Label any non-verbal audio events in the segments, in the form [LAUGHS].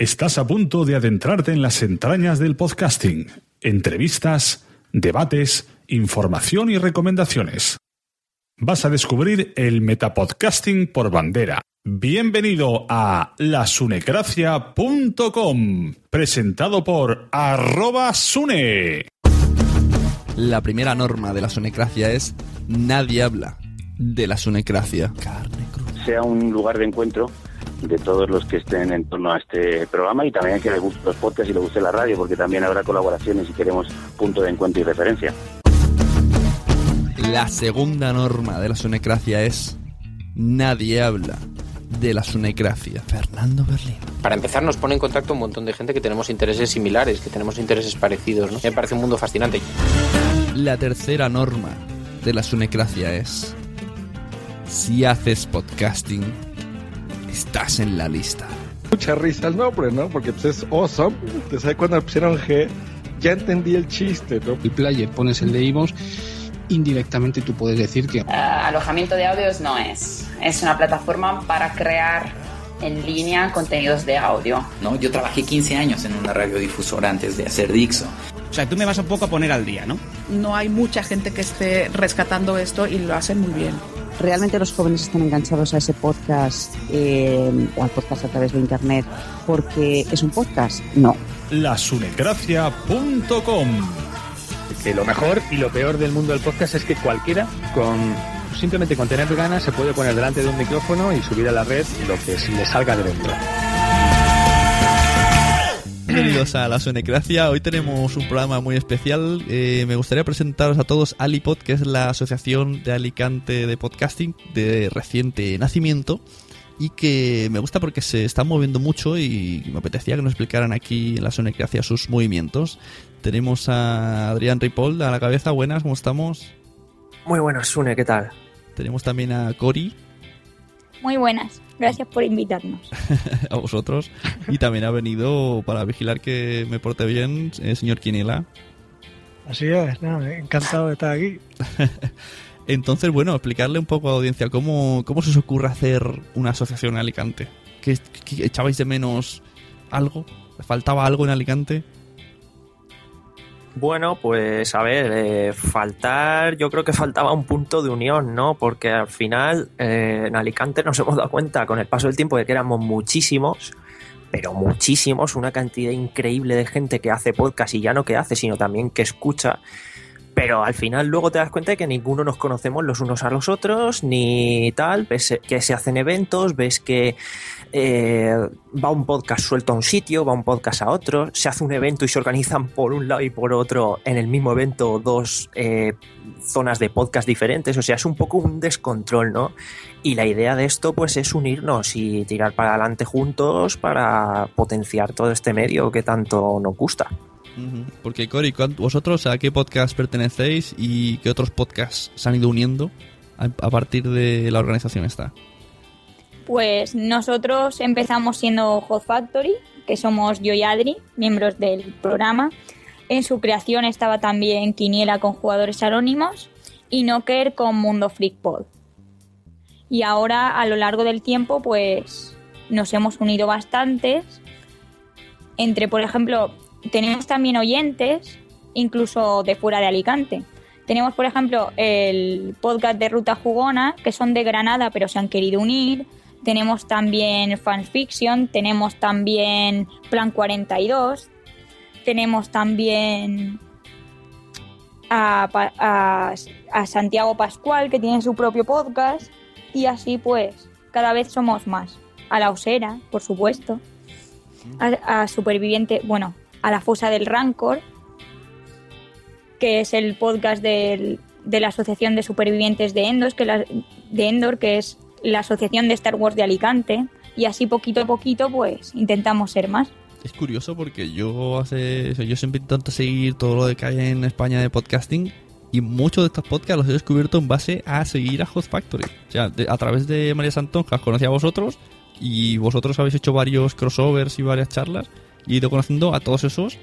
Estás a punto de adentrarte en las entrañas del podcasting. Entrevistas, debates, información y recomendaciones. Vas a descubrir el metapodcasting por bandera. Bienvenido a lasunecracia.com, presentado por arroba sune. La primera norma de la sunecracia es nadie habla de la sunecracia. Carne cruda. sea un lugar de encuentro de todos los que estén en torno a este programa y también que les guste los podcasts y les guste la radio, porque también habrá colaboraciones y queremos punto de encuentro y referencia. La segunda norma de la sunecracia es nadie habla de la sunecracia. Fernando Berlín. Para empezar, nos pone en contacto un montón de gente que tenemos intereses similares, que tenemos intereses parecidos. ¿no? Me parece un mundo fascinante. La tercera norma de la sunecracia es si haces podcasting, estás en la lista. Mucha risa el nombre, ¿no? Porque pues es awesome. Te sabes cuando pusieron G, ya entendí el chiste, ¿no? el player, pones el de iVoox, indirectamente tú puedes decir que Eh, alojamiento de audios no es. Es una plataforma para crear en línea contenidos de audio. ¿no? Yo trabajé 15 años en una radiodifusora antes de hacer Dixo. O sea, tú me vas un poco a poner al día, ¿no? no hay mucha gente que esté rescatando esto y lo hacen muy bien. Realmente los jóvenes están enganchados a ese podcast eh, o al podcast a través de internet porque es un podcast. No. lasunecracia.com. que lo mejor y lo peor del mundo del podcast es que cualquiera con simplemente con tener ganas se puede poner delante de un micrófono y subir a la red lo que se le salga de dentro. Bienvenidos a la Sunecracia. Hoy tenemos un programa muy especial. Eh, me gustaría presentaros a todos Alipod, que es la asociación de Alicante de podcasting de reciente nacimiento y que me gusta porque se está moviendo mucho y me apetecía que nos explicaran aquí en la Sunecracia sus movimientos. Tenemos a Adrián Ripoll a la cabeza. Buenas, ¿cómo estamos? Muy buenas, Sune, ¿qué tal? Tenemos también a Cori, Muy buenas, gracias por invitarnos. [LAUGHS] a vosotros. Y también ha venido para vigilar que me porte bien el señor Quiniela. Así es, no, encantado de estar aquí. [LAUGHS] Entonces, bueno, explicarle un poco a la audiencia cómo, cómo se os ocurre hacer una asociación en Alicante. ¿Que, que echabais de menos algo? ¿Faltaba algo en Alicante? Bueno, pues a ver, eh, faltar, yo creo que faltaba un punto de unión, ¿no? Porque al final eh, en Alicante nos hemos dado cuenta con el paso del tiempo de que éramos muchísimos, pero muchísimos, una cantidad increíble de gente que hace podcast y ya no que hace, sino también que escucha. Pero al final luego te das cuenta de que ninguno nos conocemos los unos a los otros, ni tal, ves que se hacen eventos, ves que eh, va un podcast suelto a un sitio, va un podcast a otro, se hace un evento y se organizan por un lado y por otro en el mismo evento dos eh, zonas de podcast diferentes, o sea, es un poco un descontrol, ¿no? Y la idea de esto pues es unirnos y tirar para adelante juntos para potenciar todo este medio que tanto nos gusta. Porque, Cori, ¿cuán- ¿vosotros a qué podcast pertenecéis y qué otros podcasts se han ido uniendo a, a partir de la organización esta? Pues nosotros empezamos siendo Hot Factory, que somos yo y Adri, miembros del programa. En su creación estaba también Quiniela con jugadores anónimos y Noker con Mundo Freak Pod. Y ahora, a lo largo del tiempo, pues nos hemos unido bastantes. Entre, por ejemplo, tenemos también oyentes, incluso de fuera de Alicante. Tenemos, por ejemplo, el podcast de Ruta Jugona, que son de Granada, pero se han querido unir. Tenemos también Fanfiction, tenemos también Plan 42, tenemos también a, a Santiago Pascual, que tiene su propio podcast, y así pues, cada vez somos más. A la Osera, por supuesto, a, a Superviviente, bueno, a la Fosa del Rancor, que es el podcast del- de la Asociación de Supervivientes de Endor, que, de Endor, que es la Asociación de Star Wars de Alicante, y así poquito a poquito pues intentamos ser más. Es curioso porque yo hace. yo siempre intento seguir todo lo que hay en España de podcasting. Y muchos de estos podcasts los he descubierto en base a seguir a Hot Factory. O sea, a través de María os conocí a vosotros. Y vosotros habéis hecho varios crossovers y varias charlas. Y he ido conociendo a todos esos.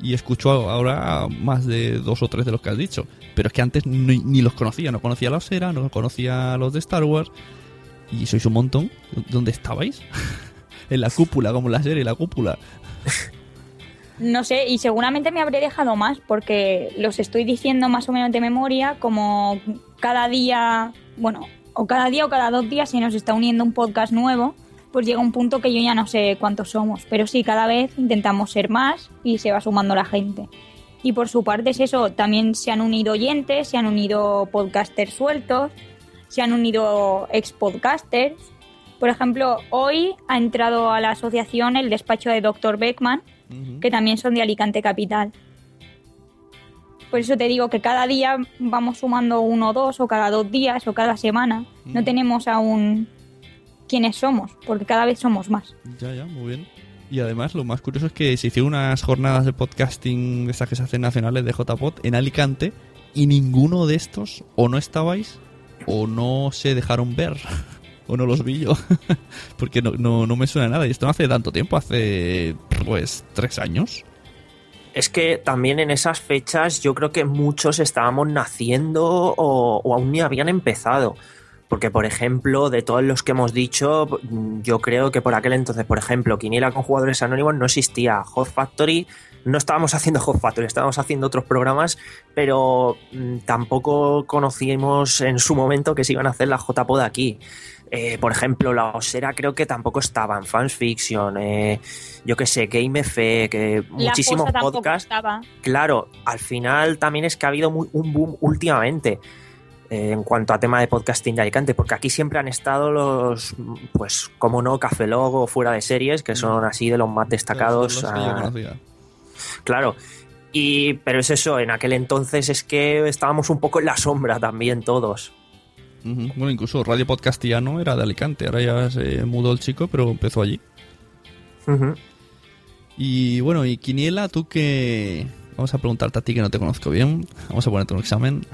Y escucho ahora más de dos o tres de los que has dicho. Pero es que antes ni, ni los conocía. No conocía a la Osera, no conocía a los de Star Wars. Y sois un montón. ¿Dónde estabais? [LAUGHS] en la cúpula, como la serie, la cúpula. No sé, y seguramente me habré dejado más porque los estoy diciendo más o menos de memoria, como cada día, bueno, o cada día o cada dos días se nos está uniendo un podcast nuevo, pues llega un punto que yo ya no sé cuántos somos, pero sí, cada vez intentamos ser más y se va sumando la gente. Y por su parte es eso, también se han unido oyentes, se han unido podcasters sueltos, se han unido ex podcasters. Por ejemplo, hoy ha entrado a la asociación el despacho de Dr. Beckman, que también son de Alicante Capital. Por eso te digo que cada día vamos sumando uno o dos, o cada dos días, o cada semana. No tenemos aún quiénes somos, porque cada vez somos más. Ya, ya, muy bien. Y además, lo más curioso es que se hicieron unas jornadas de podcasting, esas que se hacen nacionales de JPod, en Alicante, y ninguno de estos o no estabais o no se dejaron ver. [LAUGHS] o no los vi yo. [LAUGHS] Porque no, no, no me suena nada. Y esto no hace tanto tiempo, hace pues tres años. Es que también en esas fechas yo creo que muchos estábamos naciendo o, o aún ni habían empezado. Porque, por ejemplo, de todos los que hemos dicho, yo creo que por aquel entonces, por ejemplo, Quiniela con jugadores anónimos no existía. Hot Factory, no estábamos haciendo Hot Factory, estábamos haciendo otros programas, pero mm, tampoco conocíamos en su momento que se iban a hacer las JPod aquí. Eh, por ejemplo, la Osera creo que tampoco estaba en Fans Fiction, eh, yo que sé, Game F, que La muchísimos podcasts. estaba. Claro, al final también es que ha habido muy- un boom últimamente eh, en cuanto a tema de podcasting de Alicante, porque aquí siempre han estado los, pues, como no, Café Logo, fuera de series, que son así de los más destacados. Los que yo ah, claro. Y, pero es eso, en aquel entonces es que estábamos un poco en la sombra también todos. Bueno, incluso Radio Podcastillano era de Alicante. Ahora ya se mudó el chico, pero empezó allí. Y bueno, y Quiniela, tú que... Vamos a preguntarte a ti que no te conozco bien. Vamos a ponerte un examen.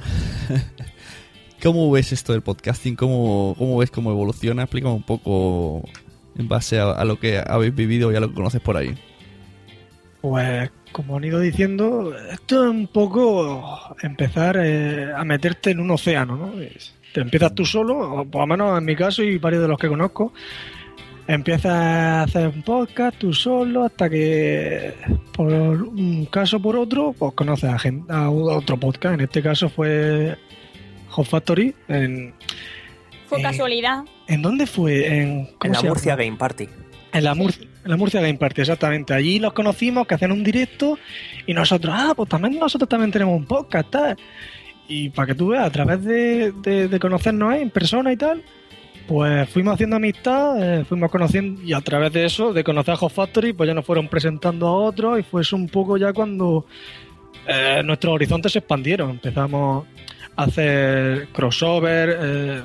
[LAUGHS] ¿Cómo ves esto del podcasting? ¿Cómo, cómo ves cómo evoluciona? Explícame un poco en base a, lo que habéis vivido y a lo que conoces por ahí. Pues, como han ido diciendo, esto es un poco empezar eh, a meterte en un océano, ¿no? Te empiezas tú solo, o por lo menos en mi caso y varios de los que conozco, empiezas a hacer un podcast tú solo hasta que, por un caso o por otro, pues conoces a, gente, a otro podcast. En este caso fue Hot Factory. ¿En, Fue casualidad. ¿en dónde fue? En, ¿cómo En la? Murcia Game Party. En la, Mur- en la Murcia Game Party, exactamente. Allí los conocimos, que hacían un directo, y nosotros, ah, pues también nosotros también tenemos un podcast, tal. Y para que tú veas, a través de, de- de conocernos ahí en persona y tal, pues fuimos haciendo amistad, eh, fuimos conociendo, y a través de eso, de conocer a Hot Factory, pues ya nos fueron presentando a otros, y fue eso un poco ya cuando eh, nuestros horizontes se expandieron. Empezamos hacer crossover, eh,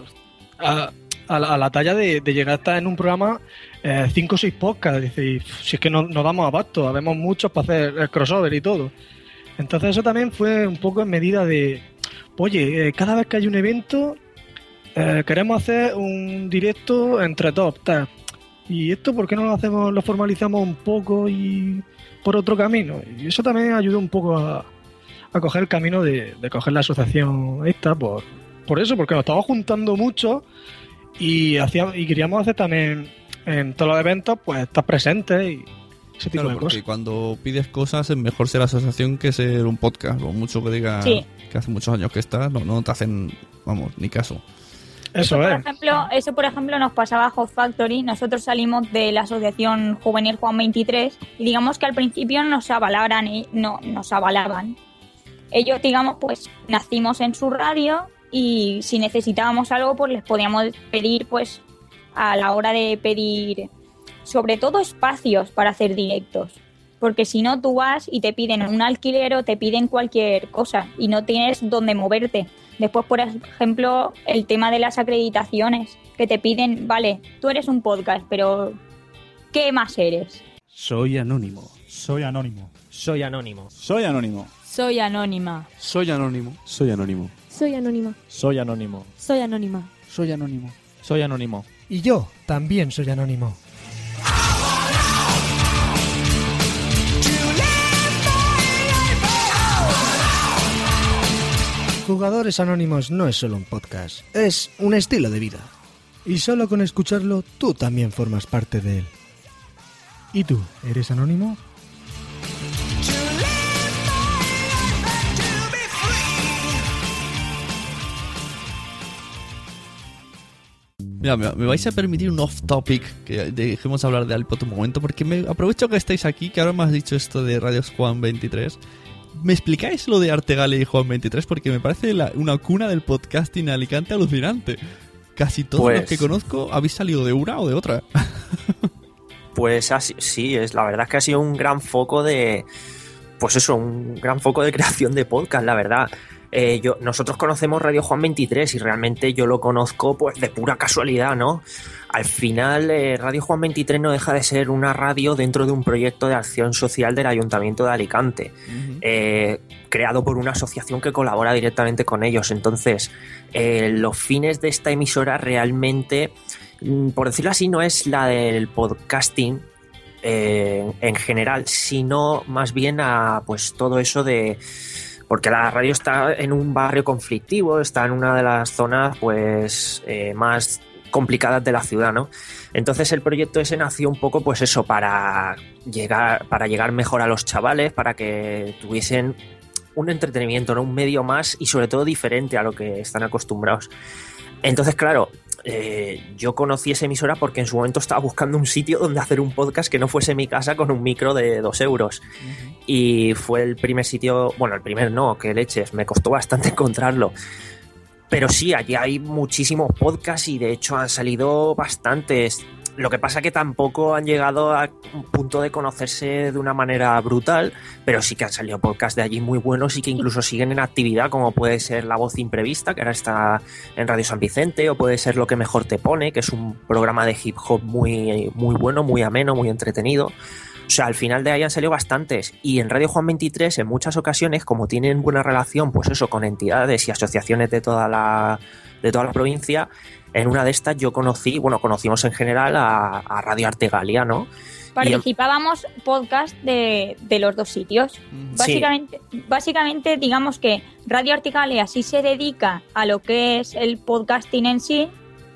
a, la, a la talla de, llegar a estar en un programa eh, cinco o seis podcasts. Dice, si es que no, no damos abasto, habemos muchos para hacer el crossover y todo. Entonces eso también fue un poco en medida de, oye, eh, cada vez que hay un evento, eh, queremos hacer un directo entre top. Y esto, ¿por qué no lo hacemos, lo formalizamos un poco y por otro camino? Y eso también ayudó un poco a, a coger el camino de, de coger la asociación esta por, por eso, porque nos estábamos juntando mucho y hacíamos, y queríamos hacer también en todos los eventos, pues estar presentes y ese tipo Claro, de porque cosas. cuando pides cosas es mejor ser asociación que ser un podcast. O mucho que diga Sí. que hace muchos años que estás, no, no te hacen, vamos, ni caso. Eso Por es. ejemplo, eso por ejemplo nos pasaba a Hot Factory. Nosotros salimos de la asociación juvenil Juan 23 y digamos que al principio nos avalaban, y no nos avalaban. Ellos, digamos, pues nacimos en su radio y si necesitábamos algo, pues les podíamos pedir, pues a la hora de pedir, sobre todo espacios para hacer directos. Porque si no, tú vas y te piden un alquiler o te piden cualquier cosa y no tienes dónde moverte. Después, por ejemplo, el tema de las acreditaciones, que te piden, vale, tú eres un podcast, pero ¿qué más eres? Soy anónimo. Soy anónimo. Soy anónimo. Soy anónimo. Soy anónima. Soy anónimo. Soy anónimo. Soy anónima. Soy anónimo. Soy anónima. Soy anónimo. Soy anónimo. Y yo también soy anónimo. Jugadores Anónimos no es solo un podcast, es un estilo de vida. Y solo con escucharlo tú también formas parte de él. ¿Y tú? ¿Eres anónimo? Mira, me, me vais a permitir un off topic que dejemos hablar de Alpot un momento porque me aprovecho que estáis aquí, que ahora me has dicho esto de Radio Juan 23. ¿Me explicáis lo de Artegale y Juan 23? Porque me parece la- una cuna del podcasting Alicante alucinante. Casi todos Pues- los que conozco habéis salido de una o de otra. [LAUGHS] Pues así, sí, es la verdad es que ha sido un gran foco de, pues eso, un gran foco de creación de podcast, la verdad. Eh, yo, nosotros conocemos Radio Juan 23 y realmente yo lo conozco pues de pura casualidad, ¿no? Al final, eh, Radio Juan 23 no deja de ser una radio dentro de un proyecto de acción social del Ayuntamiento de Alicante, eh, creado por una asociación que colabora directamente con ellos. Entonces, los fines de esta emisora realmente, mm, por decirlo así, no es la del podcasting eh, en general, sino más bien a pues todo eso de porque la radio está en un barrio conflictivo, está en una de las zonas pues eh, más complicadas de la ciudad, ¿no? Entonces el proyecto ese nació un poco pues eso para llegar para llegar mejor a los chavales, para que tuviesen un entretenimiento, ¿no? Un medio más y sobre todo diferente a lo que están acostumbrados. Entonces, claro, eh, yo conocí esa emisora porque en su momento estaba buscando un sitio donde hacer un podcast que no fuese mi casa con un micro de dos euros. Y fue el primer sitio, bueno, el primer no, que leches, me costó bastante [LAUGHS] encontrarlo. Pero sí, allí hay muchísimos podcasts y de hecho han salido bastantes. Lo que pasa que tampoco han llegado a un punto de conocerse de una manera brutal, pero sí que han salido podcasts de allí muy buenos y que incluso siguen en actividad, como puede ser La Voz Imprevista, que ahora está en Radio San Vicente, o puede ser Lo que mejor te pone, que es un programa de hip hop muy, muy bueno, muy ameno, muy entretenido. O sea, al final de ahí han salido bastantes. Y en Radio Juan 23, en muchas ocasiones, como tienen buena relación, pues eso, con entidades y asociaciones de toda la, de toda la provincia, en una de estas yo conocí, bueno, conocimos en general a, a Radio Artegalia, ¿no? Participábamos podcast de, de los dos sitios. Básicamente, básicamente, digamos que Radio Artigalia sí se dedica a lo que es el podcasting en sí,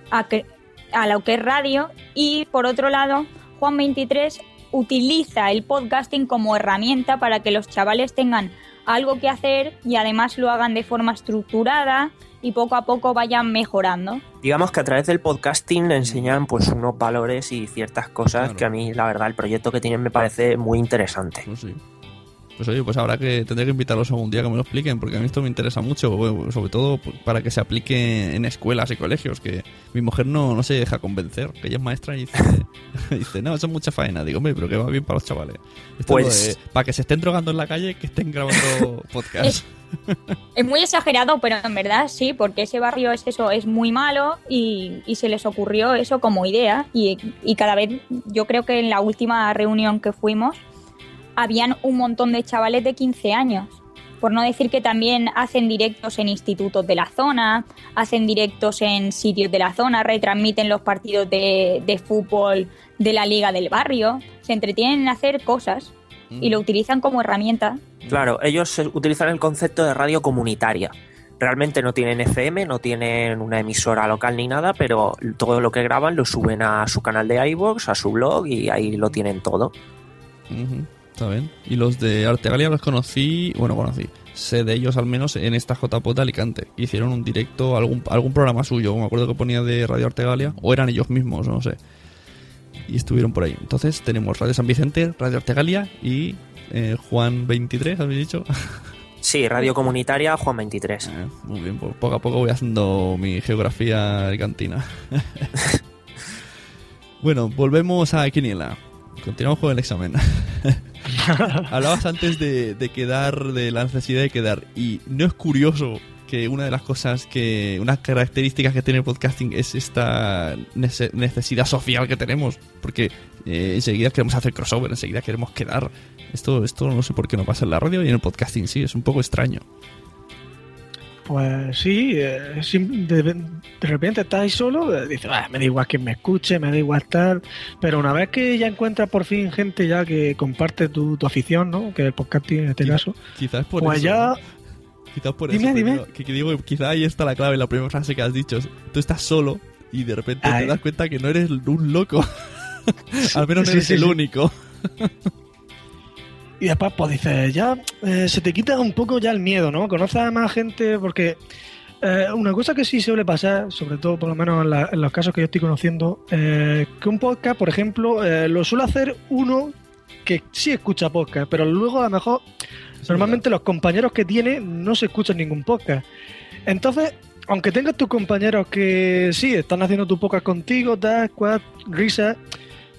a, que- a lo que es radio, y por otro lado, Juan 23 utiliza el podcasting como herramienta para que los chavales tengan algo que hacer y además lo hagan de forma estructurada y poco a poco vayan mejorando. digamos que a través del podcasting enseñan pues unos valores y ciertas cosas que a mí la verdad el proyecto que tienen me parece muy interesante. Pues oye, pues habrá que tendré que invitarlos algún día que me lo expliquen, porque a mí esto me interesa mucho, sobre todo pues, para que se aplique en escuelas y colegios, que mi mujer no, no se deja convencer, que ella es maestra y dice, [LAUGHS] dice no, eso es mucha faena. Digo, hombre, pero que va bien para los chavales. Esto Pues- es lo de- para que se estén drogando en la calle, que estén grabando [LAUGHS] podcast. Es muy exagerado, pero en verdad sí, porque ese barrio es eso, es muy malo y, se les ocurrió eso como idea. Y, y cada vez, yo creo que en la última reunión que fuimos, habían un montón de chavales de 15 años. Por no decir que también hacen directos en institutos de la zona, hacen directos en sitios de la zona, retransmiten los partidos de, de fútbol de la liga del barrio, se entretienen en hacer cosas y lo utilizan como herramienta. Claro, ellos utilizan el concepto de radio comunitaria. Realmente no tienen FM, no tienen una emisora local ni nada, pero todo lo que graban lo suben a su canal de iVoox, a su blog y ahí lo tienen todo. Está bien. Y los de Artegalia los conocí, bueno, conocí, sé de ellos al menos en esta JPOT de Alicante. Hicieron un directo, algún, algún programa suyo, me acuerdo que ponía de Radio Artegalia, o eran ellos mismos, no sé. Y estuvieron por ahí. Entonces tenemos Radio San Vicente, Radio Artegalia y eh, Juan 23, ¿habéis dicho? [LAUGHS] Sí, radio comunitaria Juan 23. Muy bien, pues poco a poco voy haciendo mi geografía alicantina. [LAUGHS] bueno, volvemos a Quiniela. Continuamos con el examen. [LAUGHS] Hablabas antes de, de quedar, de la necesidad de quedar. Y no es curioso que una de las cosas que, unas características que tiene el podcasting es esta nece- necesidad social que tenemos. Porque eh, enseguida queremos hacer crossover, enseguida queremos quedar. Esto, esto no sé por qué no pasa en la radio y en el podcasting sí, es un poco extraño. Pues sí, eh, de, de repente estás ahí solo, eh, dices, "Ah, me da igual que me escuche, me da igual tal, pero una vez que ya encuentras por fin gente ya que comparte tu, tu afición, ¿no? Que es el podcasting en este caso, Quizás por pues eso. ya... ¿no? Quizás por Dime, eso. dime. Que, que digo, quizá ahí está la clave, la primera frase que has dicho. Tú estás solo y de repente Ay. te das cuenta que no eres un loco. [LAUGHS] Al menos no eres sí, el sí. único. Y después, pues dices, ya eh, se te quita un poco ya el miedo, ¿no? Conoces a más gente porque eh, una cosa que sí suele pasar, sobre todo por lo menos en, la- en los casos que yo estoy conociendo, eh, que un podcast, por ejemplo, lo suele hacer uno que sí escucha podcast, pero luego a lo mejor normalmente los compañeros que tiene no se escuchan ningún podcast. Entonces, aunque tengas tus compañeros que sí, están haciendo tu podcast contigo, tal, cual, risas,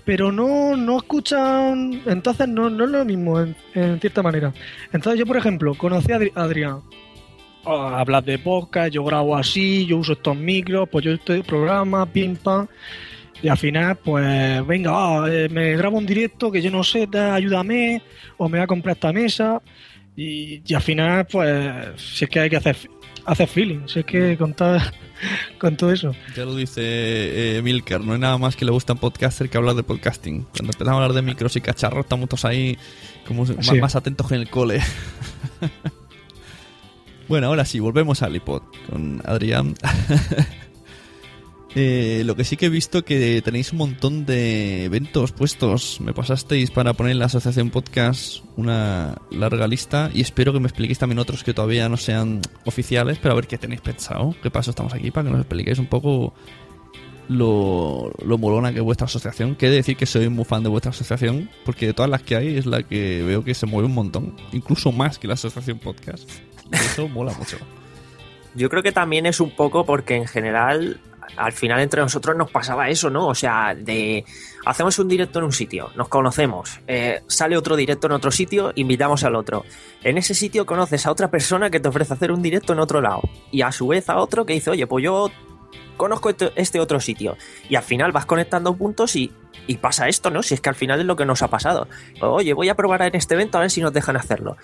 pero no, no escuchan, entonces no, no es lo mismo en, en cierta manera. Entonces yo, por ejemplo, conocí a Adri- a Adrián. Oh, hablas de podcast, yo grabo así, yo uso estos micros, pues yo este programa, pim pam. Y al final, pues venga, ah, eh, me grabo un directo que yo no sé, tal, ayúdame, o me voy a comprar esta mesa. Y, y al final, pues, si es que hay que hacer, hacer feeling, si es que con, todo- [LAUGHS] con todo eso. Ya lo dice eh, Milker, no hay nada más que le gusta a un podcaster que hablar de podcasting. Cuando empezamos a hablar de micros y cacharros, estamos todos ahí como más atentos que en el cole. [LAUGHS] bueno, ahora sí, volvemos al iPod con Adrián. [LAUGHS] Eh, lo que sí que he visto que tenéis un montón de eventos puestos. Me pasasteis para poner en la asociación podcast una larga lista y espero que me expliquéis también otros que todavía no sean oficiales, pero a ver qué tenéis pensado. ¿Qué paso estamos aquí para que nos expliquéis un poco lo, lo molona que es vuestra asociación? Que he de decir que soy muy fan de vuestra asociación, porque de todas las que hay es la que veo que se mueve un montón, incluso más que la asociación podcast. Eso mola mucho. [LAUGHS] Yo creo que también es un poco porque en general, al final entre nosotros nos pasaba eso, ¿no? O sea, de hacemos un directo en un sitio, nos conocemos, eh, sale otro directo en otro sitio, invitamos al otro. En ese sitio conoces a otra persona que te ofrece hacer un directo en otro lado. Y a su vez a otro que dice, oye, pues yo conozco este, este otro sitio. Y al final vas conectando puntos y, y pasa esto, ¿no? Si es que al final es lo que nos ha pasado. Oye, voy a probar en este evento a ver si nos dejan hacerlo.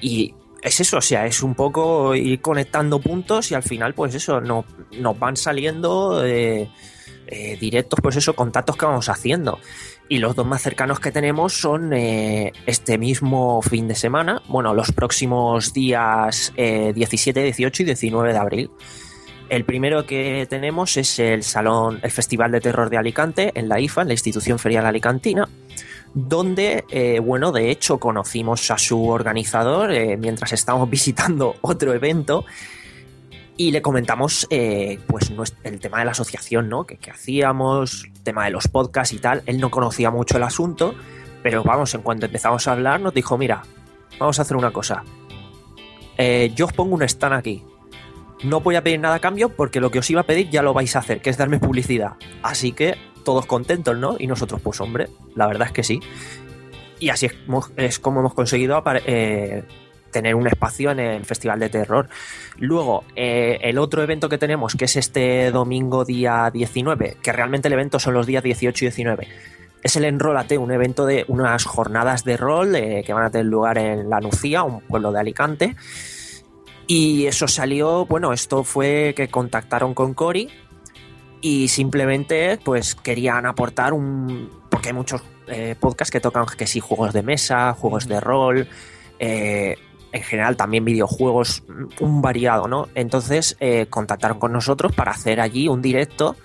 Y es eso, o sea, es un poco ir conectando puntos y al final, pues eso, no, nos van saliendo eh, eh, directos, pues eso, contactos que vamos haciendo. Y los dos más cercanos que tenemos son eh, este mismo fin de semana, bueno, los próximos días eh, 17, 18 y 19 de abril. El primero que tenemos es el Salón, el Festival de Terror de Alicante, en la IFA, en la Institución Ferial Alicantina, donde, eh, bueno, de hecho conocimos a su organizador eh, mientras estábamos [LAUGHS] visitando otro evento y le comentamos eh, pues el tema de la asociación, ¿no? Que, que hacíamos, tema de los podcasts y tal. Él no conocía mucho el asunto, pero vamos, en cuanto empezamos a hablar nos dijo, mira, vamos a hacer una cosa. Eh, yo os pongo un stand aquí. No voy a pedir nada a cambio porque lo que os iba a pedir ya lo vais a hacer, que es darme publicidad. Así que todos contentos, ¿no? Y nosotros, pues hombre, la verdad es que sí. Y así es, mo- es como hemos conseguido eh, tener un espacio en el Festival de Terror. Luego, eh, el otro evento que tenemos, que es este domingo día 19, que realmente el evento son los días 18 y 19, es el Enrólate, un evento de unas jornadas de rol eh, que van a tener lugar en La Nucía, un pueblo de Alicante. Y eso salió, bueno, esto fue que contactaron con Cory y simplemente pues querían aportar un... porque hay muchos eh, podcasts que tocan que sí, juegos de mesa, juegos de rol, eh, en general también videojuegos, un variado, ¿no? Entonces eh, contactaron con nosotros para hacer allí un directo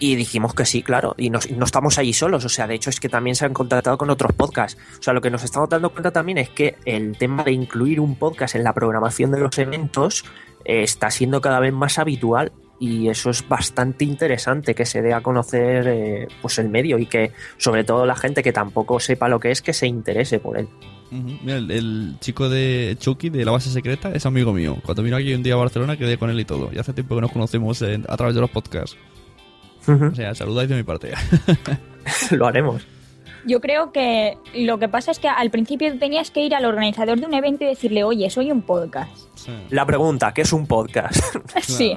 y dijimos que sí, claro, y no estamos allí solos, o sea, de hecho es que también se han contactado con otros podcasts. O sea, lo que nos estamos dando cuenta también es que el tema de incluir un podcast en la programación de los eventos está siendo cada vez más habitual y eso es bastante interesante que se dé a conocer eh, pues el medio y que sobre todo la gente que tampoco sepa lo que es que se interese por él. Mira, el, el chico de Chucky de la base secreta es amigo mío. Cuando vino aquí un día a Barcelona quedé con él y todo. Y hace tiempo que nos conocemos en- a través de los podcasts. O sea, saludáis de mi parte. [LAUGHS] [LAUGHS] Lo haremos. Yo creo que lo que pasa es que al principio tenías que ir al organizador de un evento y decirle, oye, soy un podcast. La pregunta, ¿qué es un podcast? [LAUGHS] Sí.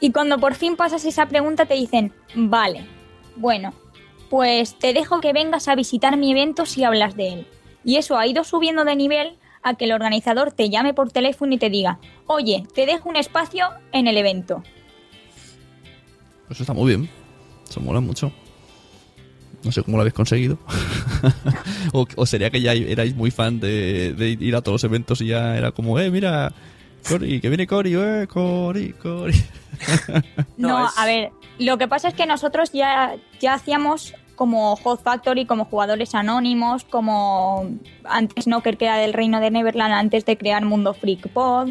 Y cuando por fin pasas esa pregunta te dicen, vale, bueno, pues te dejo que vengas a visitar mi evento si hablas de él. Y eso ha ido subiendo de nivel a que el organizador te llame por teléfono y te diga, oye, te dejo un espacio en el evento. Eso está muy bien. Eso mola mucho. No sé cómo lo habéis conseguido. [LAUGHS] o, sería que ya erais muy fan de ir a todos los eventos y ya era como, eh, mira, Cory, que viene Cory, eh, Cory, Cory. [LAUGHS] No, a ver, lo que pasa es que nosotros ya, ya hacíamos como Hot Factory, como jugadores anónimos, como antes Knocker que era del Reino de Neverland antes de crear Mundo Freak Pod,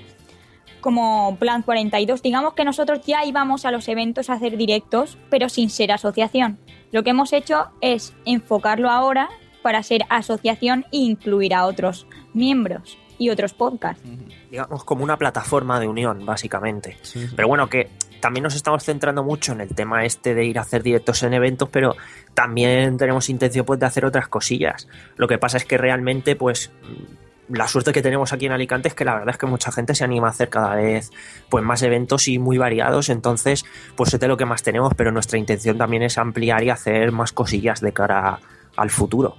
como Plan 42. Digamos que nosotros ya íbamos a los eventos a hacer directos, pero sin ser asociación. Lo que hemos hecho es enfocarlo ahora para ser asociación e incluir a otros miembros y otros podcasts. digamos, como una plataforma de unión, básicamente. Pero bueno, que también nos estamos centrando mucho en el tema este de ir a hacer directos en eventos, pero también tenemos intención pues, de hacer otras cosillas. Lo que pasa es que realmente, pues, la suerte que tenemos aquí en Alicante es que la verdad es que mucha gente se anima a hacer cada vez pues más eventos y muy variados, entonces pues es de lo que más tenemos, pero nuestra intención también es ampliar y hacer más cosillas de cara al futuro.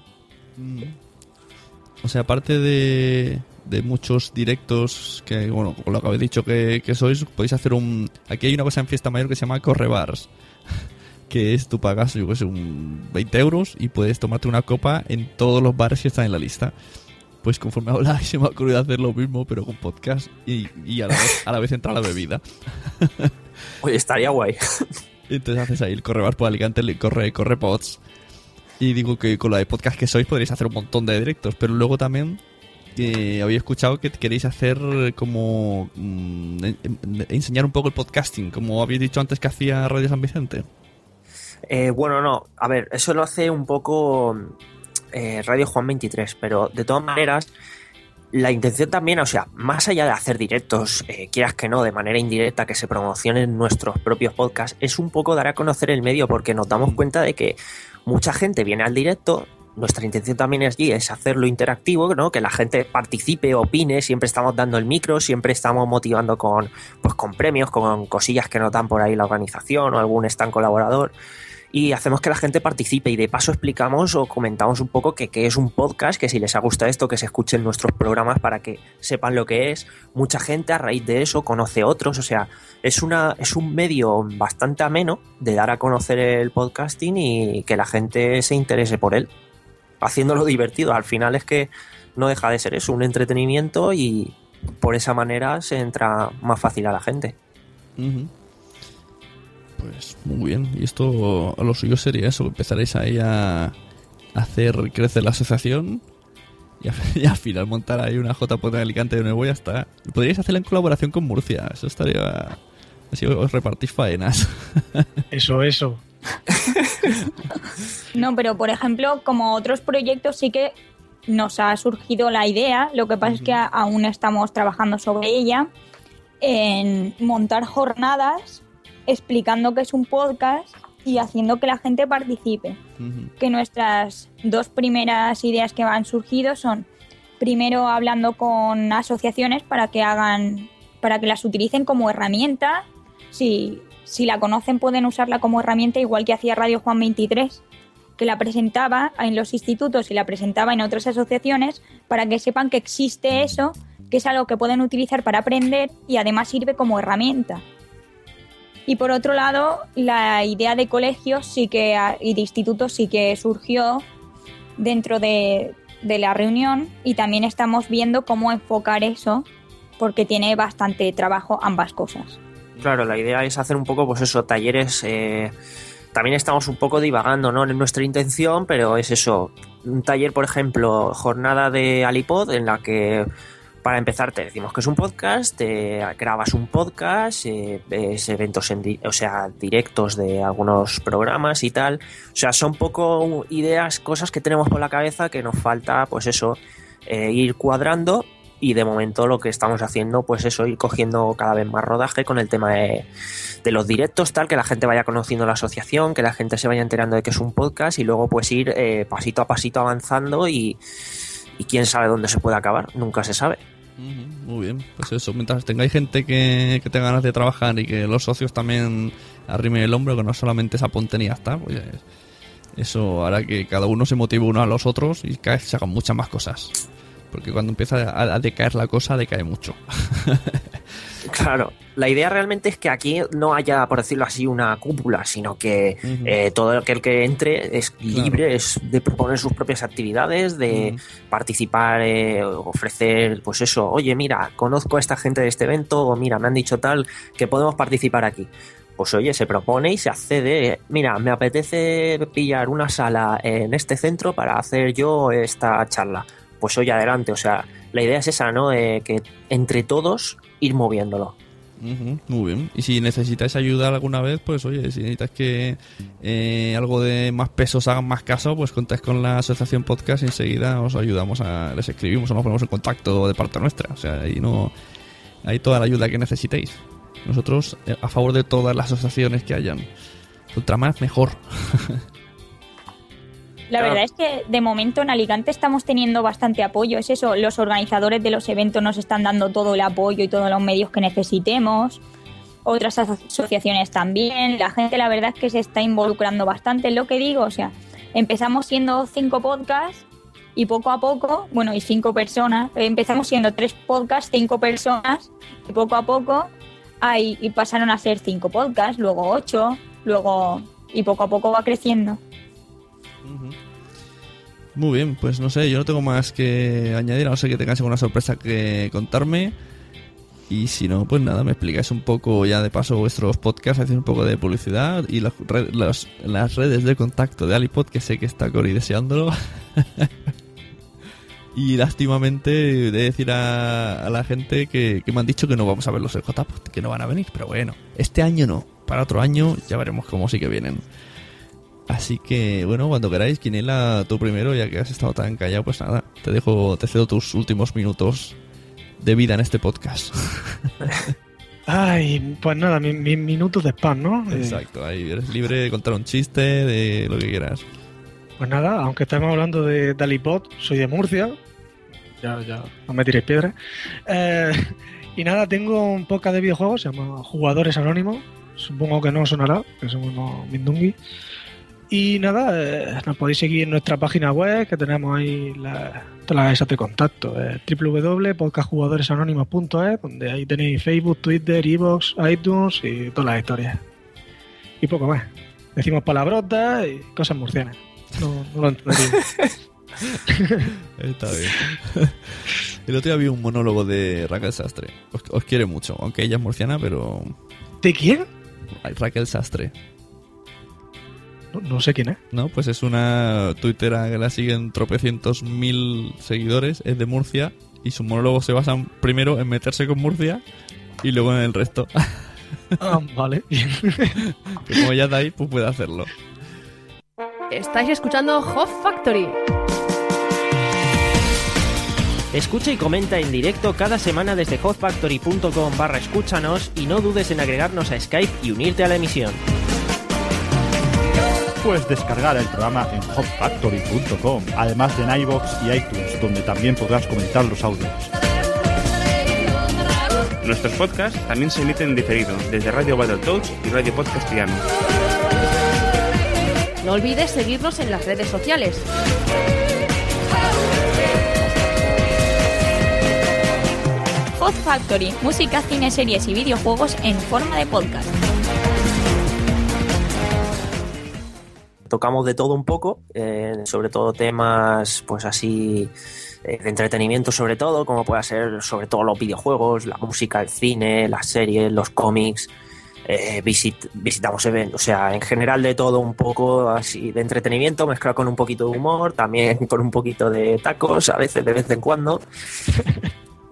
O sea, aparte de, de muchos directos que, bueno, con lo que habéis dicho que, que sois, podéis hacer un... Aquí hay una cosa en Fiesta Mayor que se llama Correbars, [LAUGHS] que es tú pagas, yo que sé, un 20 euros y puedes tomarte una copa en todos los bares que están en la lista. Pues conforme [LAUGHS] habláis se me ha ocurrido hacer lo mismo, pero con podcast y, y a, la vez, a la vez entra la bebida. [LAUGHS] Oye, estaría guay. Entonces haces ahí el Correbars por Alicante, el corre, corre pods. Y digo que con la de podcast que sois podréis hacer un montón de directos, pero luego también eh, había escuchado que queréis hacer como mm, en- en- enseñar un poco el podcasting, como habéis dicho antes que hacía Radio San Vicente. Eh, bueno, no, a ver, eso lo hace un poco eh, Radio Juan 23, pero de todas maneras, la intención también, o sea, más allá de hacer directos, eh, quieras que no, de manera indirecta, que se promocionen nuestros propios podcasts, es un poco dar a conocer el medio porque nos damos cuenta de que mucha gente viene al directo. Nuestra intención también es hacerlo interactivo, ¿no? Que la gente participe, opine, siempre estamos dando el micro, siempre estamos motivando con, pues, con premios, con cosillas que nos dan por ahí la organización o algún stand colaborador y hacemos que la gente participe y de paso explicamos o comentamos un poco que es un podcast, que si les ha gustado esto, que se escuchen nuestros programas para que sepan lo que es. Mucha gente a raíz de eso conoce otros, o sea, es, una, es un medio bastante ameno de dar a conocer el podcasting y que la gente se interese por él, haciéndolo [LAUGHS] divertido. Al final es que no deja de ser eso, un entretenimiento y por esa manera se entra más fácil a la gente. Pues muy bien. Y esto a lo suyo sería eso, empezaréis ahí a hacer crecer la asociación y, a- [LAUGHS] y al final montar ahí una JPod en Alicante de nuevo y ya está. Podríais hacerla en colaboración con Murcia, eso estaría... Así os repartís faenas. [LAUGHS] Eso, eso. [LAUGHS] No, pero por ejemplo, como otros proyectos sí que nos ha surgido la idea, lo que pasa es que aún estamos trabajando sobre ella, en montar jornadas explicando que es un podcast y haciendo que la gente participe. Que nuestras dos primeras ideas que han surgido son primero hablando con asociaciones para que hagan para que las utilicen como herramienta. Si, si la conocen pueden usarla como herramienta igual que hacía Radio Juan 23, que la presentaba en los institutos y la presentaba en otras asociaciones para que sepan que existe eso, que es algo que pueden utilizar para aprender y además sirve como herramienta. Y por otro lado, la idea de colegios sí que y de institutos sí que surgió dentro de, de la reunión y también estamos viendo cómo enfocar eso porque tiene bastante trabajo ambas cosas. Claro, la idea es hacer un poco, pues eso, talleres. eh, también estamos un poco divagando, ¿no? En nuestra intención, pero es eso. Un taller, por ejemplo, jornada de Alipod, en la que para empezar te decimos que es un podcast, te grabas un podcast, eh, ves eventos, en di- o sea, directos de algunos programas y tal. O sea, son poco ideas, cosas que tenemos por la cabeza que nos falta, pues eso, eh, ir cuadrando y de momento lo que estamos haciendo pues eso ir cogiendo cada vez más rodaje con el tema de, de los directos tal que la gente vaya conociendo la asociación que la gente se vaya enterando de que es un podcast y luego pues ir eh, pasito a pasito avanzando y, quién sabe dónde se puede acabar nunca se sabe Muy bien, pues eso, mientras tengáis gente que, que tenga ganas de trabajar y que los socios también arrimen el hombro, que no solamente y ya está, pues eso hará que cada uno se motive uno a los otros y cada vez se hagan muchas más cosas. Porque cuando empieza a, a decaer la cosa, decae mucho. [LAUGHS] Claro, la idea realmente es que aquí no haya, por decirlo así, una cúpula, sino que eh, todo aquel que entre es libre es de proponer sus propias actividades, de participar, eh, ofrecer, pues eso, oye, mira, conozco a esta gente de este evento, o mira, me han dicho tal, que podemos participar aquí. pues oye, se propone y se accede. Mira, me apetece pillar una sala en este centro para hacer yo esta charla. Pues oye, adelante. O sea, la idea es esa, ¿no? Eh, que entre todos ir moviéndolo. Ujú, muy bien. Y si necesitáis ayuda alguna vez, pues oye, si necesitáis que eh, algo de más peso os hagan más caso, pues contáis con la asociación podcast y enseguida os ayudamos a. les escribimos o nos ponemos en contacto de parte nuestra. O sea, ahí no. Hay toda la ayuda que necesitéis. Nosotros eh, a favor de todas las asociaciones que hayan. Contra más, mejor. [LAUGHS] La verdad es que de momento en Alicante estamos teniendo bastante apoyo. Es eso, los organizadores de los eventos nos están dando todo el apoyo y todos los medios que necesitemos. Otras aso- asociaciones también. La gente, la verdad es que se está involucrando bastante. Es lo que digo, o sea, empezamos siendo cinco podcasts y poco a poco, bueno, y cinco personas. Empezamos siendo tres podcasts, cinco personas y poco a poco hay, y pasaron a ser cinco podcasts, luego ocho, luego y poco a poco va creciendo. Muy bien, pues no sé, yo no tengo más que añadir, a no ser que tengáis alguna sorpresa que contarme. Y si no, pues nada, me explicáis un poco ya de paso vuestros podcasts, hacéis un poco de publicidad y las, red- las- las redes de contacto de Alipod, que sé que está Cori deseándolo. [LAUGHS] y lástimamente de decir a, a la gente que, que me han dicho que no vamos a verlos en JPod, que no van a venir, pero bueno, este año no, para otro año ya veremos cómo sí que vienen. Así que, bueno, cuando queráis, Quinela, tú primero, ya que has estado tan callado, pues nada, te dejo, te cedo tus últimos minutos de vida en este podcast. [LAUGHS] Ay, pues nada, mi, mi minutos de spam, ¿no? Eh, Exacto, ahí eres libre de contar un chiste, de lo que quieras. Pues nada, aunque estemos hablando de Dalipod, soy de Murcia. Ya, ya, no me tiréis piedras. Eh, y nada, tengo un podcast de videojuegos, se llama Jugadores Anónimos. Supongo que no sonará, que somos unos mindungui. Y nada, eh, nos podéis seguir en nuestra página web, que tenemos ahí la- todas las de contacto, eh, www.podcastjugadoresanónimos.es, donde ahí tenéis Facebook, Twitter, Evox, iTunes y todas las historias. Y poco más. Decimos palabrotas y cosas murcianas. No, no lo entendería. [LAUGHS] Está bien. El otro día vi un monólogo de Raquel Sastre. Os, os quiere mucho, aunque ella es murciana, pero... ¿De quién? Raquel Sastre. No, no sé quién es. No, pues es una tuitera que la siguen tropecientos mil seguidores, es de Murcia y sus monólogos se basan primero en meterse con Murcia y luego en el resto. [LAUGHS] Ah, vale. [LAUGHS] que como ella de ahí, pues puede hacerlo. Estáis escuchando Hot Factory. Escucha y comenta en directo cada semana desde hotfactory.com barra escúchanos y no dudes en agregarnos a Skype y unirte a la emisión. Puedes descargar el programa en hotfactory.com, además de en iVoox y iTunes, donde también podrás comentar los audios. Nuestros podcasts también se emiten en diferido desde Radio Battletoads y Radio Podcast Piano. No olvides seguirnos en las redes sociales. Hot Factory, música, cine, series y videojuegos en forma de podcast. Tocamos de todo un poco, eh, sobre todo temas pues así eh, de entretenimiento sobre todo, como puede ser sobre todo los videojuegos, la música, el cine, las series, los cómics, eh, visit- visitamos eventos, o sea, en general de todo un poco así de entretenimiento, mezclado con un poquito de humor, también [LAUGHS] con un poquito de tacos, a veces de vez en cuando.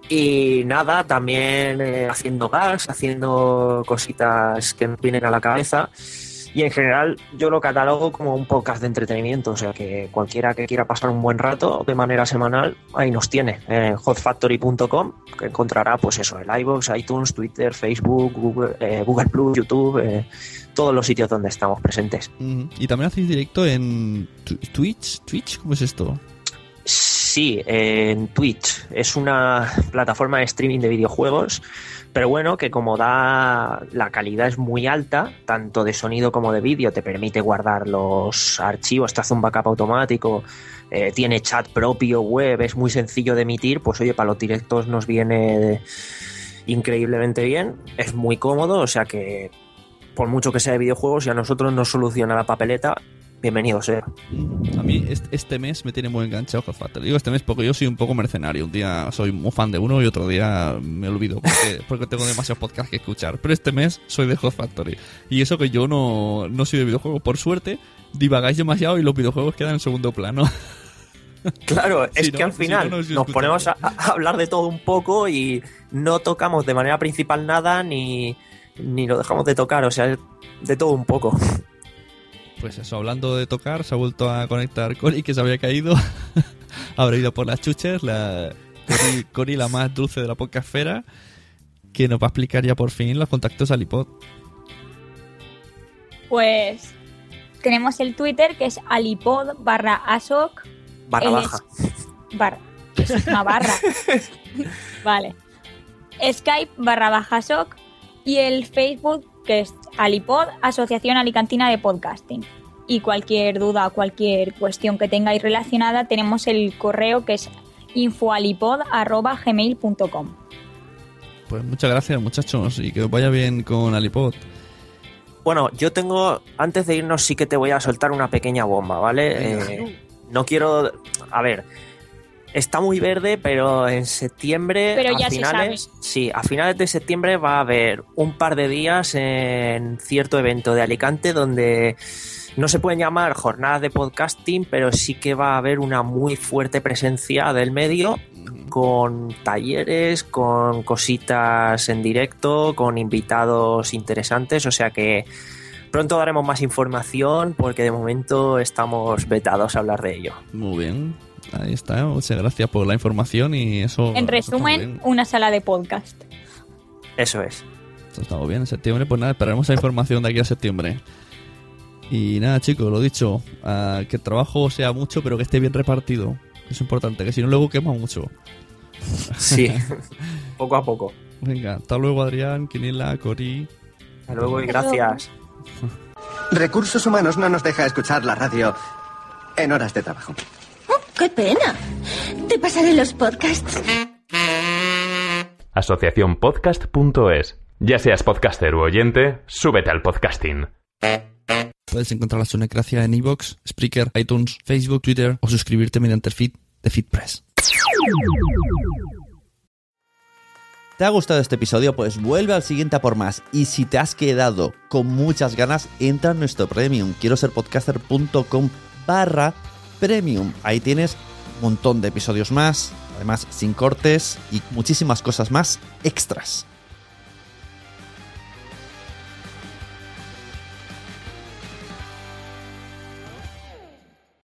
Y nada, también haciendo gas, haciendo cositas que nos vienen a la cabeza. Y en general yo lo catalogo como un podcast de entretenimiento, o sea que cualquiera que quiera pasar un buen rato de manera semanal, ahí nos tiene, en hotfactory.com, que encontrará pues eso, el iVoox, iTunes, Twitter, Facebook, Google, eh, Google Plus, YouTube, eh, todos los sitios donde estamos presentes. Y también hacéis directo en Twitch. ¿Twitch? ¿Cómo es esto? Sí, en Twitch. Es una plataforma de streaming de videojuegos, pero bueno, que como da la calidad es muy alta, tanto de sonido como de vídeo, te permite guardar los archivos, te hace un backup automático, eh, tiene chat propio, web, es muy sencillo de emitir, pues oye, para los directos nos viene increíblemente bien, es muy cómodo, o sea que por mucho que sea de videojuegos, si a nosotros nos soluciona la papeleta, bienvenido sea. A mí este, mes me tiene muy enganchado Hot Factory. Digo este mes porque yo soy un poco mercenario. Un día soy muy fan de uno y otro día me olvido porque, [LAUGHS] porque tengo demasiados podcasts que escuchar. Pero este mes soy de Hot Factory. Y eso que yo no, no soy de videojuegos. Por suerte, divagáis demasiado y los videojuegos quedan en segundo plano. [LAUGHS] Claro, es Si que no- al final si no, no os nos ponemos a, a hablar de todo un poco y no tocamos de manera principal nada ni, ni lo dejamos de tocar, o sea, de todo un poco. Pues eso, hablando de tocar, se ha vuelto a conectar Cori, que se había caído. [LAUGHS] Habrá ido por las chuches. La Cori, Cori, la más dulce de la podcastfera, que nos va a explicar ya por fin los contactos al iPod. Pues tenemos el Twitter que es alipod barra asoc. Barra baja. es- Barra. [LAUGHS] Es una barra. [LAUGHS] vale. Skype barra baja soc. Y el Facebook que es Alipod, Asociación Alicantina de Podcasting. Y cualquier duda o cualquier cuestión que tengáis relacionada, tenemos el correo que es infoalipod.gmail.com. Pues muchas gracias, muchachos, y que os vaya bien con Alipod. Bueno, yo tengo, antes de irnos sí que te voy a soltar una pequeña bomba, ¿vale? Eh, no quiero, a ver, está muy verde, pero en septiembre, Pero a ya se finales, sí, a finales de septiembre va a haber un par de días en cierto evento de Alicante donde no se pueden llamar jornadas de podcasting, pero sí que va a haber una muy fuerte presencia del medio con talleres, con cositas en directo, con invitados interesantes, o sea que pronto daremos más información porque de momento estamos vetados a hablar de ello. Muy bien, ahí está. Muchas gracias por la información y eso. En resumen, una sala de podcast. Eso es. Eso está muy bien en septiembre. Pues nada, esperaremos la información de aquí a septiembre. Y nada, chicos, lo dicho, que el trabajo sea mucho, pero que esté bien repartido. Es importante, que si no, luego quema mucho. Sí, [LAUGHS] poco a poco. Venga, hasta luego, Adrián, Quinila, Cori. Hasta luego y gracias. Recursos Humanos no nos deja escuchar la radio en horas de trabajo. ¡Qué pena! Te pasaré los podcasts. Asociaciónpodcast.es. Ya seas podcaster u oyente, súbete al podcasting. Puedes encontrar la Sonecracia en iVoox, Spreaker, iTunes, Facebook, Twitter o suscribirte mediante el feed de FeedPress. ¿Te ha gustado este episodio? Pues vuelve al siguiente a por más. Y si te has quedado con muchas ganas, entra en nuestro premium. Quiero ser podcaster.com barra premium. Ahí tienes un montón de episodios más, además sin cortes y muchísimas cosas más extras.